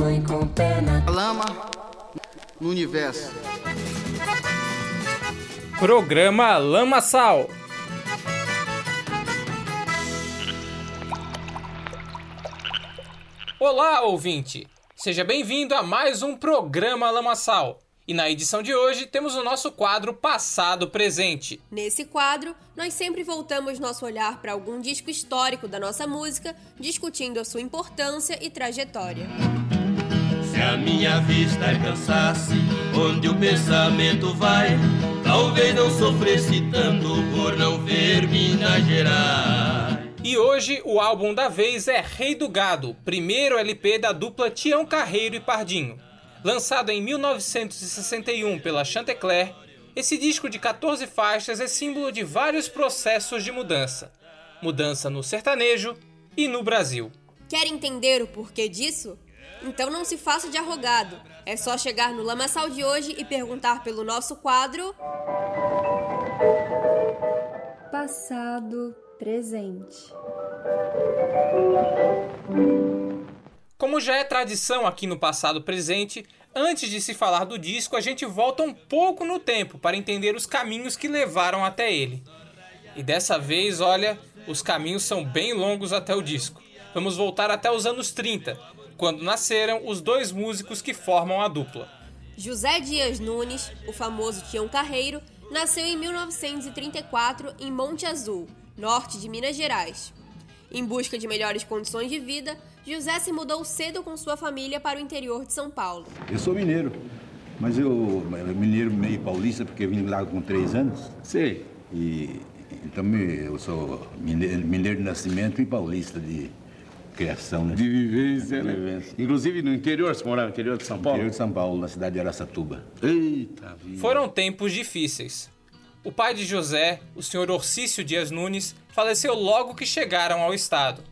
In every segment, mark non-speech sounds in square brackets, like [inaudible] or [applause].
mamãe com pena. Lama no universo. Programa Lama Sal. Olá, ouvinte! Seja bem-vindo a mais um programa Lamaçal. E na edição de hoje temos o nosso quadro Passado Presente. Nesse quadro, nós sempre voltamos nosso olhar para algum disco histórico da nossa música, discutindo a sua importância e trajetória. Se a minha vista alcançasse onde o pensamento vai, talvez não sofresse tanto por não ver Minas Gerais. E hoje o álbum da vez é Rei do Gado, primeiro LP da dupla Tião Carreiro e Pardinho. Lançado em 1961 pela Chantecler, esse disco de 14 faixas é símbolo de vários processos de mudança. Mudança no sertanejo e no Brasil. Quer entender o porquê disso? Então não se faça de arrogado. É só chegar no Lamaçal de hoje e perguntar pelo nosso quadro. Passado presente. Como já é tradição aqui no passado presente, antes de se falar do disco, a gente volta um pouco no tempo para entender os caminhos que levaram até ele. E dessa vez, olha, os caminhos são bem longos até o disco. Vamos voltar até os anos 30, quando nasceram os dois músicos que formam a dupla. José Dias Nunes, o famoso Tião Carreiro, nasceu em 1934 em Monte Azul, norte de Minas Gerais. Em busca de melhores condições de vida, José se mudou cedo com sua família para o interior de São Paulo. Eu sou mineiro, mas eu mineiro meio paulista porque vim lá com três anos. Sei. E então eu sou mineiro, mineiro de nascimento e paulista de criação, né? De vivência, né? De vivência. Inclusive no interior, você morava no interior de São Paulo? No interior de São Paulo, na cidade de Araçatuba. Eita vida. Foram tempos difíceis. O pai de José, o senhor Orcício Dias Nunes, faleceu logo que chegaram ao estado.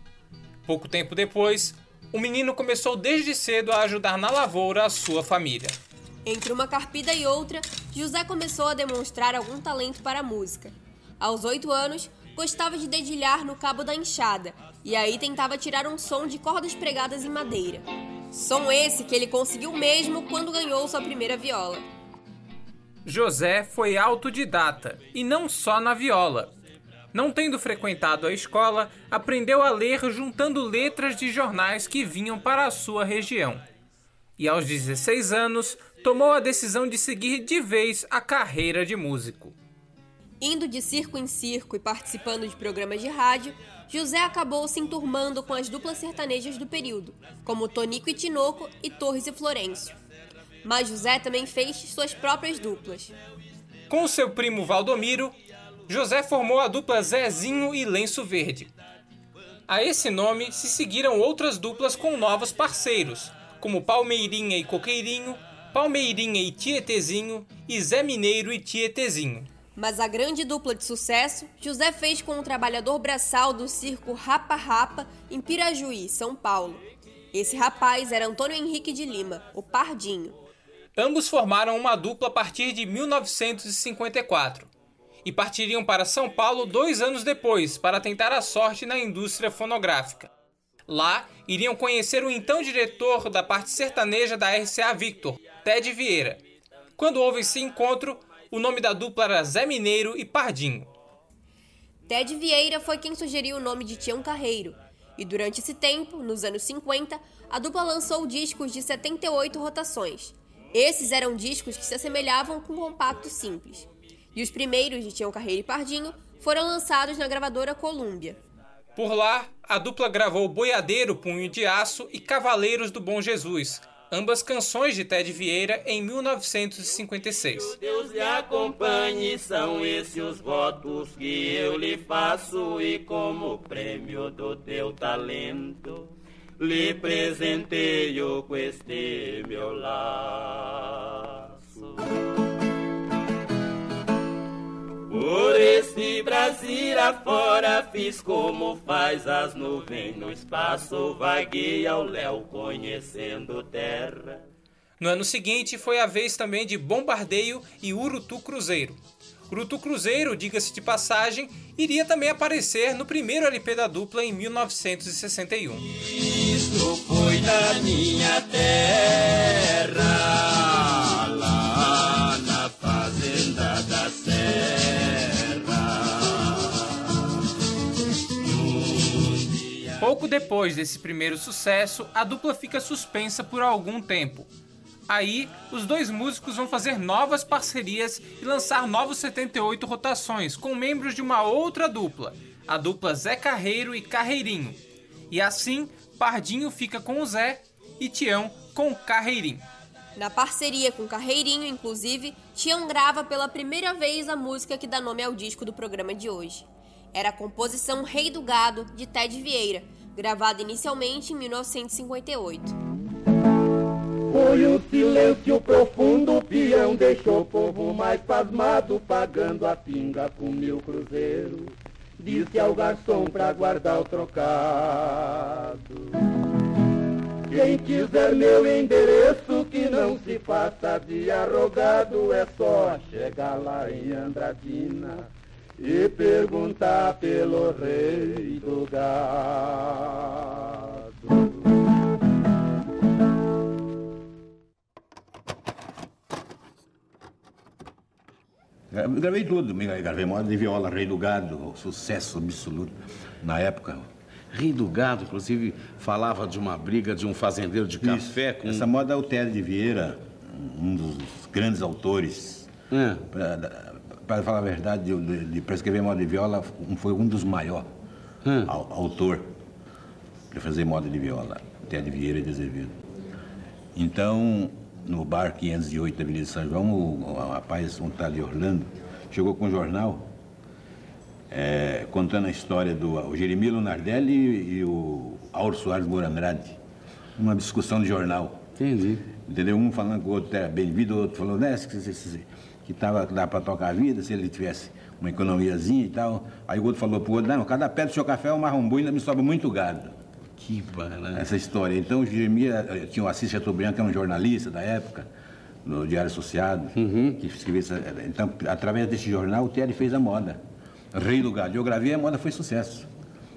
Pouco tempo depois, o menino começou desde cedo a ajudar na lavoura a sua família. Entre uma carpida e outra, José começou a demonstrar algum talento para a música. Aos oito anos, gostava de dedilhar no cabo da enxada e aí tentava tirar um som de cordas pregadas em madeira. Som esse que ele conseguiu mesmo quando ganhou sua primeira viola. José foi autodidata, e não só na viola. Não tendo frequentado a escola, aprendeu a ler juntando letras de jornais que vinham para a sua região. E aos 16 anos, tomou a decisão de seguir de vez a carreira de músico. Indo de circo em circo e participando de programas de rádio, José acabou se enturmando com as duplas sertanejas do período, como Tonico e Tinoco e Torres e Florencio mas José também fez suas próprias duplas. Com seu primo Valdomiro, José formou a dupla Zezinho e Lenço Verde. A esse nome se seguiram outras duplas com novos parceiros, como Palmeirinha e Coqueirinho, Palmeirinha e Tietezinho e Zé Mineiro e Tietezinho. Mas a grande dupla de sucesso José fez com o trabalhador braçal do circo Rapa Rapa em Pirajuí, São Paulo. Esse rapaz era Antônio Henrique de Lima, o Pardinho. Ambos formaram uma dupla a partir de 1954 e partiriam para São Paulo dois anos depois para tentar a sorte na indústria fonográfica. Lá, iriam conhecer o então diretor da parte sertaneja da RCA Victor, Ted Vieira. Quando houve esse encontro, o nome da dupla era Zé Mineiro e Pardinho. Ted Vieira foi quem sugeriu o nome de Tião Carreiro, e durante esse tempo, nos anos 50, a dupla lançou discos de 78 rotações, esses eram discos que se assemelhavam com um compacto simples. E os primeiros de Tião Carreiro e Pardinho foram lançados na gravadora Columbia. Por lá, a dupla gravou Boiadeiro Punho de Aço e Cavaleiros do Bom Jesus, ambas canções de Ted Vieira em 1956. Deus lhe acompanhe, são esses os votos que eu lhe faço e como prêmio do teu talento lhe presenteio com este meu laço. Por este Brasil afora fiz como faz as nuvens no espaço, vaguei ao léu conhecendo terra. No ano seguinte foi a vez também de Bombardeio e Urutu Cruzeiro. Urutu Cruzeiro, diga-se de passagem, iria também aparecer no primeiro LP da dupla em 1961. Isto foi na minha terra, depois desse primeiro sucesso, a dupla fica suspensa por algum tempo. Aí, os dois músicos vão fazer novas parcerias e lançar novos 78 rotações com membros de uma outra dupla, a dupla Zé Carreiro e Carreirinho. E assim, Pardinho fica com o Zé e Tião com o Carreirinho. Na parceria com Carreirinho, inclusive, Tião grava pela primeira vez a música que dá nome ao disco do programa de hoje. Era a composição Rei do Gado, de Ted Vieira, gravada inicialmente em 1958. Foi um silêncio profundo, o peão deixou o povo mais pasmado, pagando a pinga com mil cruzeiros. Disse ao garçom pra guardar o trocado. Quem quiser meu endereço, que não se faça de arrogado, é só chegar lá em Andradina e perguntar pelo rei do gado. Eu gravei tudo, gravei moda de viola, Rei do Gado, sucesso absoluto na época. Rei do Gado, inclusive, falava de uma briga de um fazendeiro de café Isso. com... Essa moda é o Ted de Vieira, um dos grandes autores. É. Para falar a verdade, de, de, para escrever moda de viola, um- foi um dos maiores Hum. au- autor para fazer moda de viola, Ted Vieira de Azevedo. Então, no bar 508 da Avenida São João, o, o rapaz, um tal de Orlando, chegou com um jornal é, contando a história do o Jeremilo Nardelli e, e o Auro Soares Moura Andrade. Uma discussão de jornal. Entendi. Entendeu? Um falando que o outro era bem-vindo, o outro falou né, que, tava, que dava para tocar a vida se ele tivesse uma economiazinha e tal. Aí o outro falou pro outro, não, cada pé do seu café é um e ainda me sobra muito gado. Que barato. Essa história. Então o Jeremias, eh, tinha o Assis Chateaubriand, que era um jornalista da época, no Diário Associado, que escrevia essa, Então, através desse jornal, o Terry fez a moda. Rei do Gado. Eu gravei a moda foi sucesso.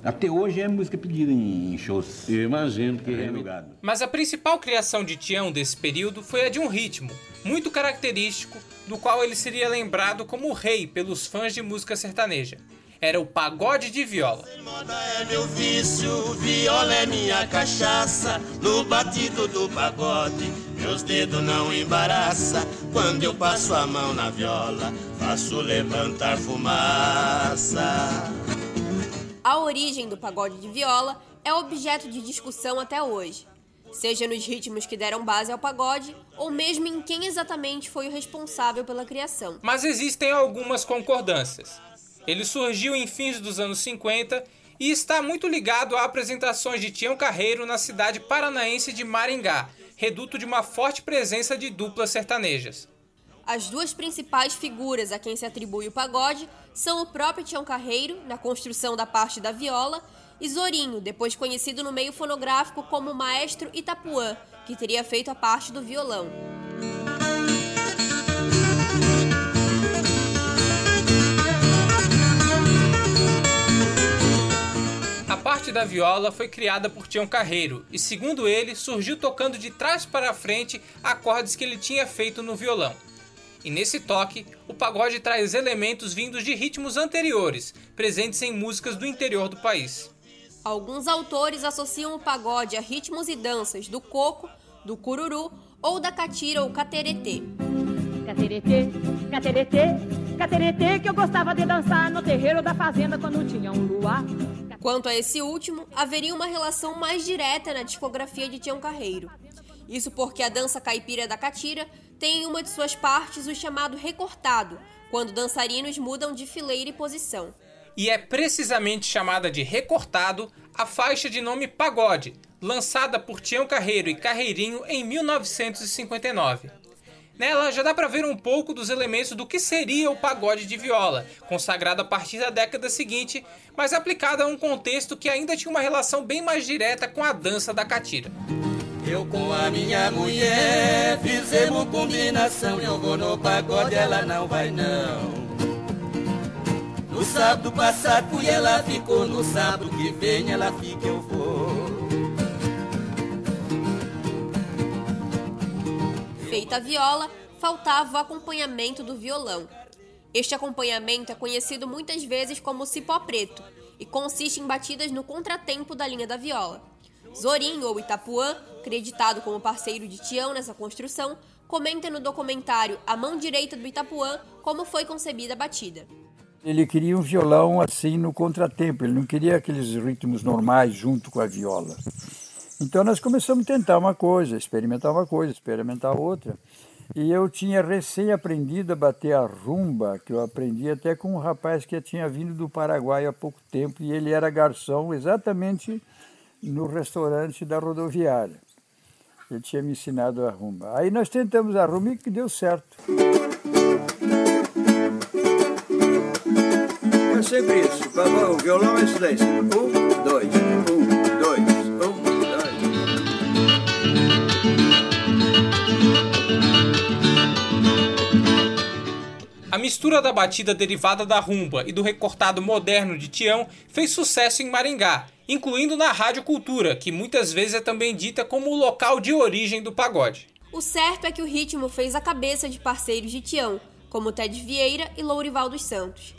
Até hoje é música pedida em, shows. Eu imagino que... Rei do Gado. Mas a principal criação de Tião desse período foi a de um ritmo, muito característico, do qual ele seria lembrado como o rei pelos fãs de música sertaneja. Era o pagode de viola. Moda é meu vício, viola é minha cachaça. No batido do pagode, meus dedos não embaraça. Quando eu passo a mão na viola, faço levantar fumaça. A origem do pagode de viola é objeto de discussão até hoje, seja nos ritmos que deram base ao pagode ou mesmo em quem exatamente foi o responsável pela criação. Mas existem algumas concordâncias. Ele surgiu em fins dos anos 50 e está muito ligado a apresentações de Tião Carreiro na cidade paranaense de Maringá, reduto de uma forte presença de duplas sertanejas. As duas principais figuras a quem se atribui o pagode são o próprio Tião Carreiro, na construção da parte da viola, e Zorinho, depois conhecido no meio fonográfico como Maestro Itapuã, que teria feito a parte do violão. A parte da viola foi criada por Tião Carreiro e, segundo ele, surgiu tocando de trás para frente acordes que ele tinha feito no violão. E nesse toque, o pagode traz elementos vindos de ritmos anteriores, presentes em músicas do interior do país. Alguns autores associam o pagode a ritmos e danças do coco, do cururu ou da catira ou cateretê. Cateretê, cateretê, cateretê que eu gostava de dançar no terreiro da fazenda quando tinha um luar. Quanto a esse último, haveria uma relação mais direta na discografia de Tião Carreiro. Isso porque a dança caipira da catira tem em uma de suas partes o chamado recortado, quando dançarinos mudam de fileira e posição. E é precisamente chamada de recortado a faixa de nome Pagode, lançada por Tião Carreiro e Carreirinho em 1959. Nela já dá para ver um pouco dos elementos do que seria o pagode de viola, consagrado a partir da década seguinte, mas aplicado a um contexto que ainda tinha uma relação bem mais direta com a dança da catira. Eu com a minha mulher fizemos combinação. Eu vou no pagode, ela não vai não. No sábado passado fui, ela ficou. No sábado que vem ela fica, eu vou. feita a viola, faltava o acompanhamento do violão. Este acompanhamento é conhecido muitas vezes como cipó preto e consiste em batidas no contratempo da linha da viola. Zorim, ou Itapuã, acreditado como parceiro de Tião nessa construção, comenta no documentário A Mão Direita do Itapuã como foi concebida a batida. Ele queria um violão assim no contratempo, ele não queria aqueles ritmos normais junto com a viola. Então nós começamos a tentar uma coisa, experimentar uma coisa, experimentar outra. E eu tinha recém aprendido a bater a rumba, que eu aprendi até com um rapaz que tinha vindo do Paraguai há pouco tempo, e ele era garçom exatamente no restaurante da rodoviária. Ele tinha me ensinado a rumba. Aí nós tentamos a rumba e que deu certo. É sempre isso. O violão é silêncio. Um, dois, um, mistura da batida derivada da rumba e do recortado moderno de Tião fez sucesso em Maringá incluindo na Rádio Cultura, que muitas vezes é também dita como o local de origem do pagode. O certo é que o ritmo fez a cabeça de parceiros de Tião, como Ted Vieira e Lourival dos Santos.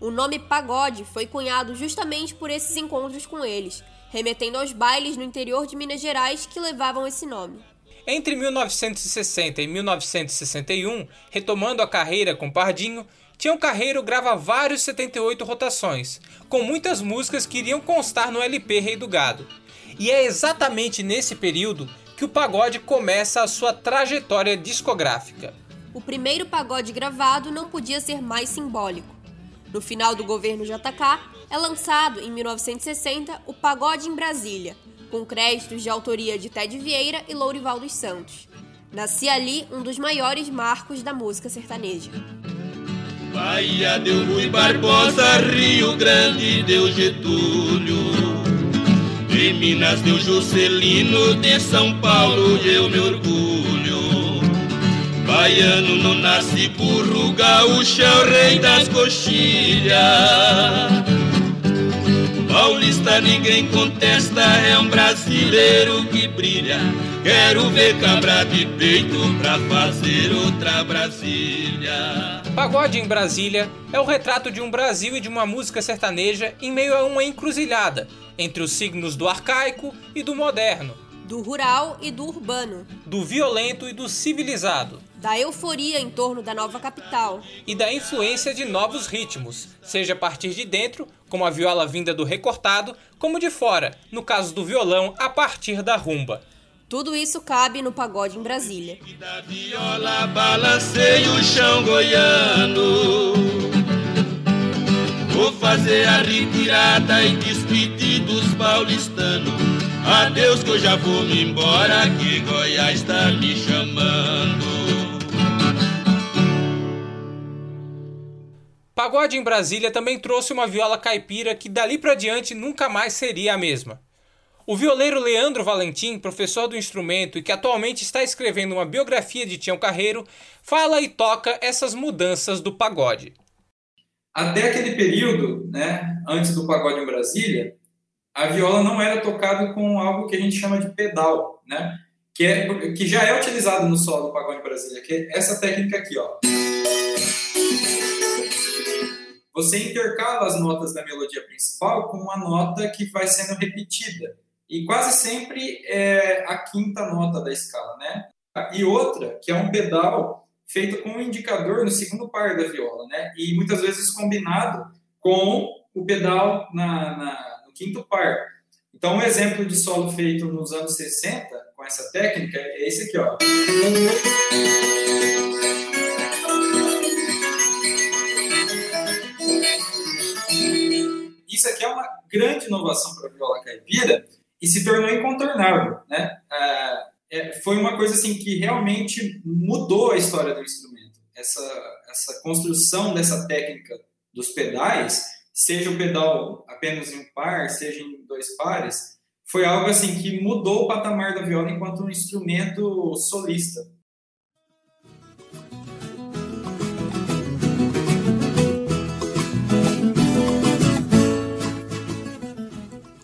O nome pagode foi cunhado justamente por esses encontros com eles, remetendo aos bailes no interior de Minas Gerais que levavam esse nome. Entre 1960 e 1961, retomando a carreira com Pardinho, Tião Carreiro grava vários 78 rotações, com muitas músicas que iriam constar no LP Rei do Gado. E é exatamente nesse período que o pagode começa a sua trajetória discográfica. O primeiro pagode gravado não podia ser mais simbólico. No final do governo JK, é lançado, em 1960, o Pagode em Brasília, com créditos de autoria de Ted Vieira e Lourival dos Santos. Nascia ali um dos maiores marcos da música sertaneja. Bahia deu Rui Barbosa, Rio Grande deu Getúlio. De Minas deu Juscelino, de São Paulo eu me orgulho. Baiano não nasce burro, gaúcho é o rei das coxilhas. Paulista ninguém contesta, é um brasileiro que brilha. Quero ver cabra de peito pra fazer outra Brasília. Pagode em Brasília é o retrato de um Brasil e de uma música sertaneja em meio a uma encruzilhada entre os signos do arcaico e do moderno, do rural e do urbano, do violento e do civilizado, da euforia em torno da nova capital e da influência de novos ritmos, seja a partir de dentro, como a viola vinda do recortado, como de fora, no caso do violão, a partir da rumba. Tudo isso cabe no pagode em Brasília. Da viola balancei o chão goiano. Vou fazer a retirada e despedir dos paulistanos. Adeus que eu já vou me embora, que Goiás está me chamando. Pagode em Brasília também trouxe uma viola caipira que dali para diante nunca mais seria a mesma. O violeiro Leandro Valentim, professor do instrumento e que atualmente está escrevendo uma biografia de Tião Carreiro, fala e toca essas mudanças do pagode. Até aquele período, né, antes do pagode em Brasília, a viola não era tocada com algo que a gente chama de pedal, né, que, é, que já é utilizado no solo do pagode Brasília, que é essa técnica aqui, ó. Você intercala as notas da melodia principal com uma nota que vai sendo repetida e quase sempre é a quinta nota da escala, né? E outra, que é um pedal feito com um indicador no segundo par da viola, né? E muitas vezes combinado com o pedal na, na, quinto par. Então, um exemplo de solo feito nos anos 60, com essa técnica, é esse aqui, ó. Isso aqui é uma grande inovação para a viola caipira, e se tornou incontornável, né? É, é, foi uma coisa assim que realmente mudou a história do instrumento. Essa essa construção dessa técnica dos pedais, seja o pedal apenas em um par, seja em dois pares, foi algo assim que mudou o patamar da viola enquanto um instrumento solista.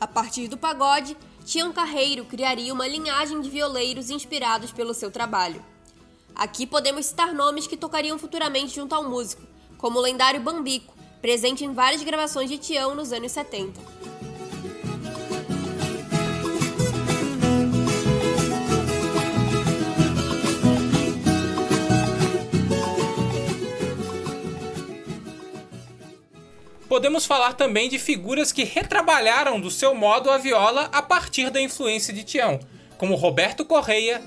A partir do pagode, Tião Carreiro criaria uma linhagem de violeiros inspirados pelo seu trabalho. Aqui podemos citar nomes que tocariam futuramente junto ao músico, como o lendário Bambico, presente em várias gravações de Tião nos anos 70. Podemos falar também de figuras que retrabalharam do seu modo a viola a partir da influência de Tião, como Roberto Correia,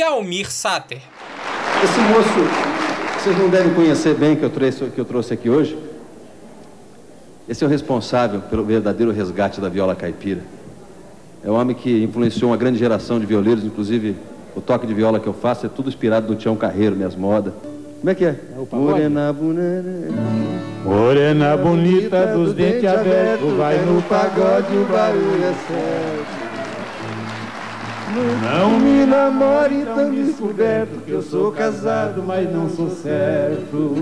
e Almir Sater. Esse moço, vocês não devem conhecer bem que eu trouxe, que eu trouxe aqui hoje. Esse é o responsável pelo verdadeiro resgate da viola caipira. É um homem que influenciou uma grande geração de violeiros, inclusive o toque de viola que eu faço é tudo inspirado do Tião Carreiro, minhas modas. Como é que é? é o Morena, Morena bonita dos dentes abertos, vai no pagode, o barulho é certo. Não me namore tão descoberto, que eu sou casado, mas não sou certo.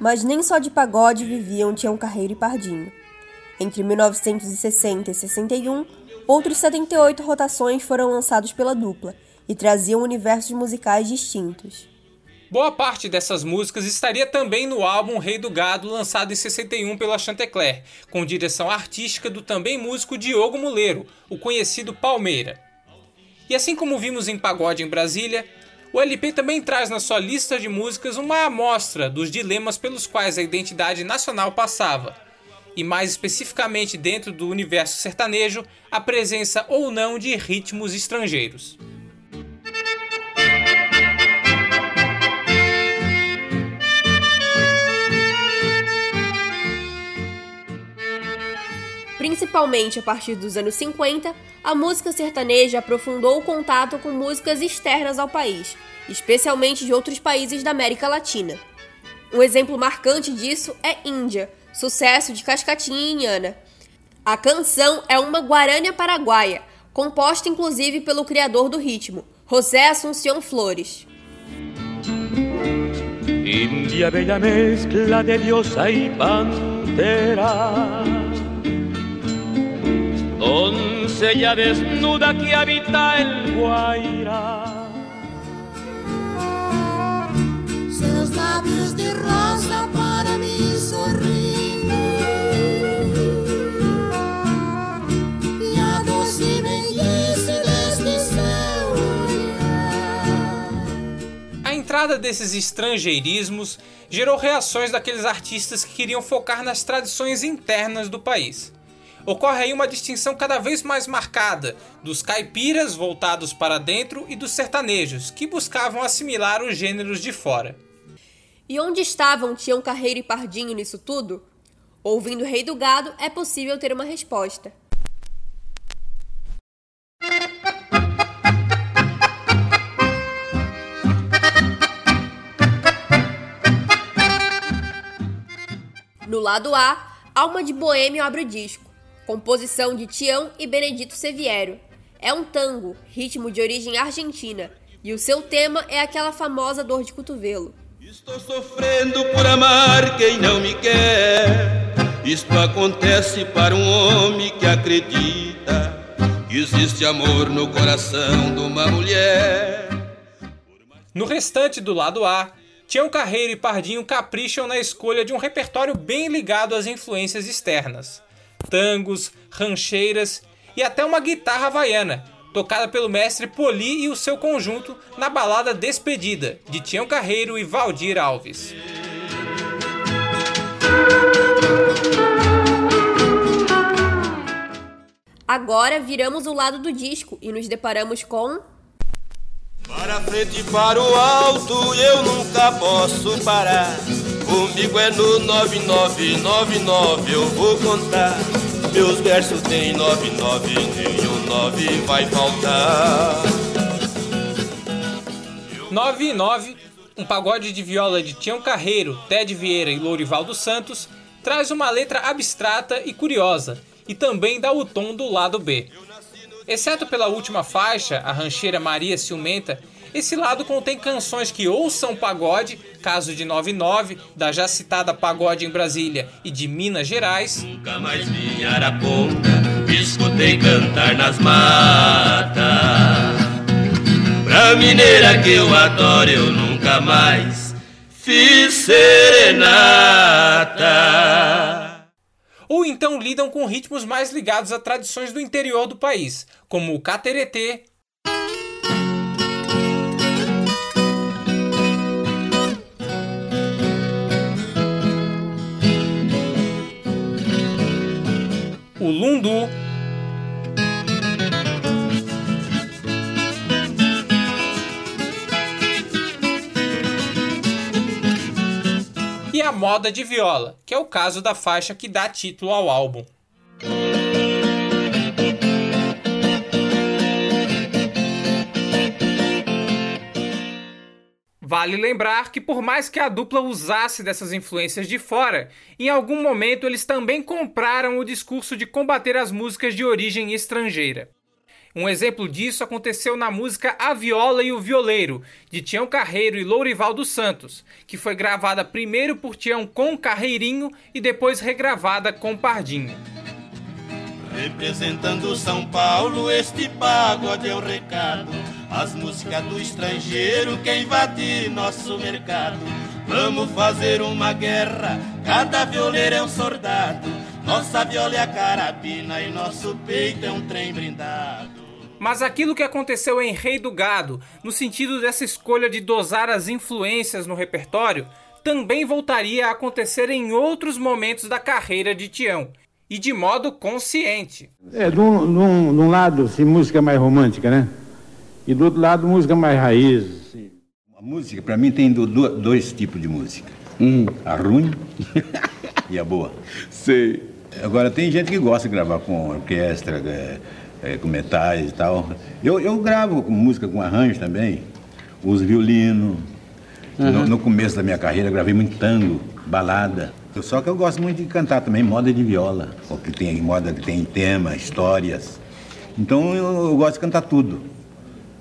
Mas nem só de pagode viviam Tião Carreiro e Pardinho. Entre 1960 e 61, outros 78 rotações foram lançados pela dupla e traziam universos musicais distintos. Boa parte dessas músicas estaria também no álbum Rei do Gado, lançado em 61 pela Chantecler, com direção artística do também músico Diogo Muleiro, o conhecido Palmeira. E assim como vimos em Pagode em Brasília, o LP também traz na sua lista de músicas uma amostra dos dilemas pelos quais a identidade nacional passava, e mais especificamente dentro do universo sertanejo, a presença ou não de ritmos estrangeiros. Principalmente a partir dos anos 50, a música sertaneja aprofundou o contato com músicas externas ao país, especialmente de outros países da América Latina. Um exemplo marcante disso é Índia, sucesso de Cascatinha e Inhana. A canção é uma guarânia paraguaia, composta inclusive pelo criador do ritmo, José Assunción Flores. India bella mezcla de diosa y pantera, doncella desnuda que habita el Guaira. Seus lábios de rosa para mim sorrindo E a doce belleza deste seu olhar A entrada desses estrangeirismos gerou reações daqueles artistas que queriam focar nas tradições internas do país. Ocorre aí uma distinção cada vez mais marcada dos caipiras voltados para dentro e dos sertanejos, que buscavam assimilar os gêneros de fora. E onde estavam Tião Carreiro e Pardinho nisso tudo? Ouvindo o Rei do Gado, é possível ter uma resposta. No lado A, Alma de Boêmio abre o disco, composição de Tião e Benedito Seviero. É um tango, ritmo de origem argentina, e o seu tema é aquela famosa dor de cotovelo. Estou sofrendo por amar quem não me quer. Isto acontece para um homem que acredita que existe amor no coração de uma mulher. No restante do lado A, Tião Carreiro e Pardinho capricham na escolha de um repertório bem ligado às influências externas. Tangos, rancheiras e até uma guitarra havaiana, tocada pelo mestre Poli e o seu conjunto na balada Despedida, de Tião Carreiro e Valdir Alves. Agora viramos o lado do disco e nos deparamos com Para frente para o alto eu nunca posso parar. Comigo é no 9999 eu vou contar. Meus versos tem 99, nenhum 9 vai faltar. 9 e 9, um pagode de viola de Tião Carreiro, Ted Vieira e Lourival dos Santos, traz uma letra abstrata e curiosa, e também dá o tom do lado B. Exceto pela última faixa, a rancheira Maria Ciumenta, Esse lado contém canções que ou são pagode, caso de 99, da já citada Pagode em Brasília e de Minas Gerais. Nunca mais vi escutei cantar nas matas. Pra mineira que eu adoro, eu nunca mais fiz serenata. Ou então lidam com ritmos mais ligados a tradições do interior do país, como o cateretê, o lundu, moda de viola, que é o caso da faixa que dá título ao álbum. Vale lembrar que, por mais que a dupla usasse dessas influências de fora, em algum momento eles também compraram o discurso de combater as músicas de origem estrangeira. Um exemplo disso aconteceu na música A Viola e o Violeiro, de Tião Carreiro e Lourival dos Santos, que foi gravada primeiro por Tião com Carreirinho e depois regravada com Pardinho. Representando São Paulo, este pagode é o recado. As músicas do estrangeiro que invadir nosso mercado. Vamos fazer uma guerra, cada violeiro é um soldado. Nossa viola é a carabina e nosso peito é um trem brindado. Mas aquilo que aconteceu em Rei do Gado, no sentido dessa escolha de dosar as influências no repertório, também voltaria a acontecer em outros momentos da carreira de Tião, e de modo consciente. É, de um, de um- de um lado, assim, música mais romântica, né? E do outro lado, música mais raiz. assim. A música, para mim, tem do- do- dois tipos de música. Um, a ruim [laughs] e a boa. Sei. Agora, tem gente que gosta de gravar com orquestra, é, é, com metais e tal. Eu, eu gravo com música com arranjo também. Uso violino. No, Uhum. no começo da minha carreira, eu gravei muito tango, balada. Só que eu gosto muito de cantar também moda de viola. Porque tem moda que tem tema, histórias. Então, eu, eu gosto de cantar tudo.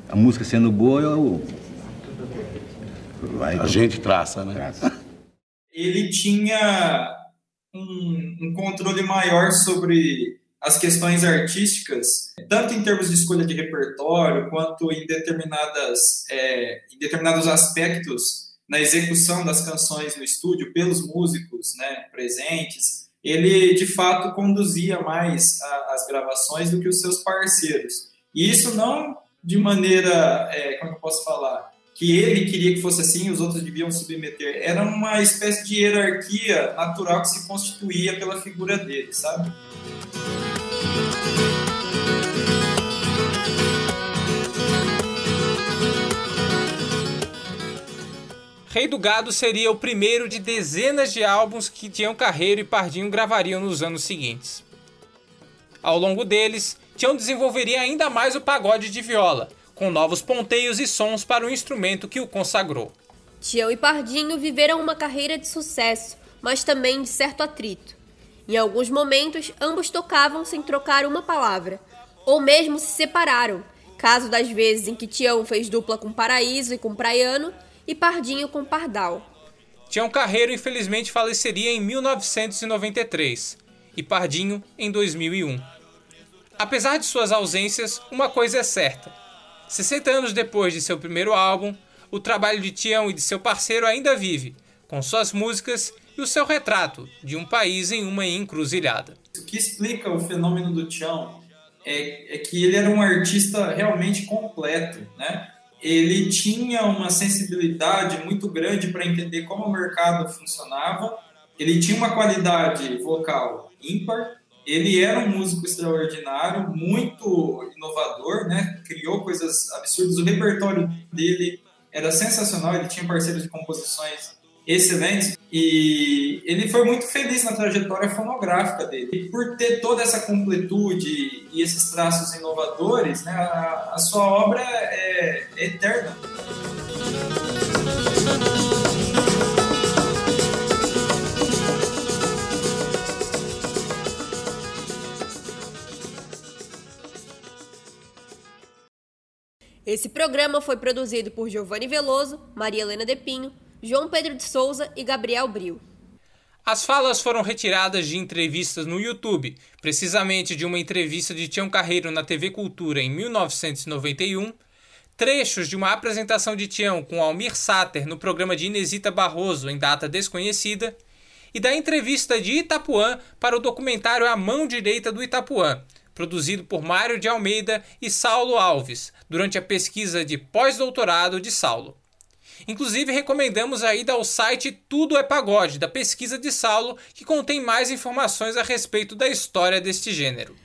A música sendo boa, eu... Vai, A gente traça, né? ele tinha um, um controle maior sobre as questões artísticas, tanto em termos de escolha de repertório, quanto em, determinadas, é, em determinados aspectos na execução das canções no estúdio pelos músicos né, presentes. Ele, de fato, conduzia mais a- as gravações do que os seus parceiros. E isso não de maneira, é, como eu posso falar, que ele queria que fosse assim, os outros deviam submeter. Era uma espécie de hierarquia natural que se constituía pela figura dele, sabe? Rei do Gado seria o primeiro de dezenas de álbuns que Tião Carreiro e Pardinho gravariam nos anos seguintes. Ao longo deles, Tião desenvolveria ainda mais o pagode de viola, com novos ponteios e sons para o instrumento que o consagrou. Tião e Pardinho viveram uma carreira de sucesso, mas também de certo atrito. Em alguns momentos, ambos tocavam sem trocar uma palavra, ou mesmo se separaram, caso das vezes em que Tião fez dupla com Paraíso e com Praiano e Pardinho com Pardal. Tião Carreiro infelizmente faleceria em 1993 e Pardinho em 2001. Apesar de suas ausências, uma coisa é certa: 60 anos depois de seu primeiro álbum, o trabalho de Tião e de seu parceiro ainda vive, com suas músicas e o seu retrato de um país em uma encruzilhada. O que explica o fenômeno do Tião é, é que ele era um artista realmente completo, né? Ele tinha uma sensibilidade muito grande para entender como o mercado funcionava. Ele tinha uma qualidade vocal ímpar. Ele era um músico extraordinário, muito inovador, né? Criou coisas absurdas. O repertório dele era sensacional. Ele tinha parceiros de composições excelentes e ele foi muito feliz na trajetória fonográfica dele. E por ter toda essa completude e esses traços inovadores, né, a, a sua obra é, é eterna. Esse programa foi produzido por Giovanni Veloso, Maria Helena Depinho, João Pedro de Souza e Gabriel Bril. As falas foram retiradas de entrevistas no YouTube, precisamente de uma entrevista de Tião Carreiro na TV Cultura em 1991, trechos de uma apresentação de Tião com Almir Sater no programa de Inesita Barroso em data desconhecida, e da entrevista de Itapuã para o documentário A Mão Direita do Itapuã, produzido por Mário de Almeida e Saulo Alves, durante a pesquisa de pós-doutorado de Saulo. Inclusive, recomendamos a ida ao site Tudo é Pagode, da pesquisa de Saulo, que contém mais informações a respeito da história deste gênero.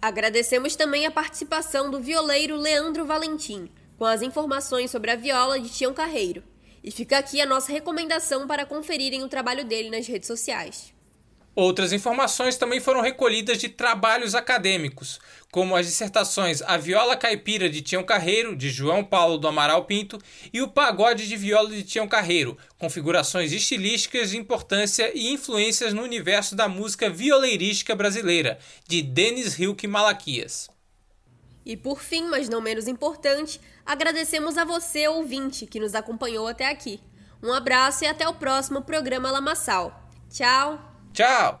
Agradecemos também a participação do violeiro Leandro Valentim, com as informações sobre a viola de Tião Carreiro. E fica aqui a nossa recomendação para conferirem o trabalho dele nas redes sociais. Outras informações também foram recolhidas de trabalhos acadêmicos, como as dissertações A Viola Caipira de Tião Carreiro, de João Paulo do Amaral Pinto, e o Pagode de Viola de Tião Carreiro, configurações estilísticas de importância e influências no universo da música violeirística brasileira, de Denis Hilke Malaquias. E por fim, mas não menos importante, agradecemos a você, ouvinte, que nos acompanhou até aqui. Um abraço e até o próximo programa Lamaçal. Tchau! Tchau!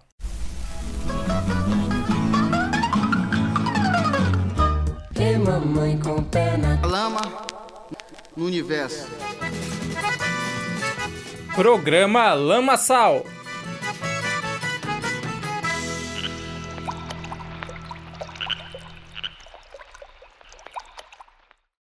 Que mamãe com pé na lama no universo. Programa Lamaçal.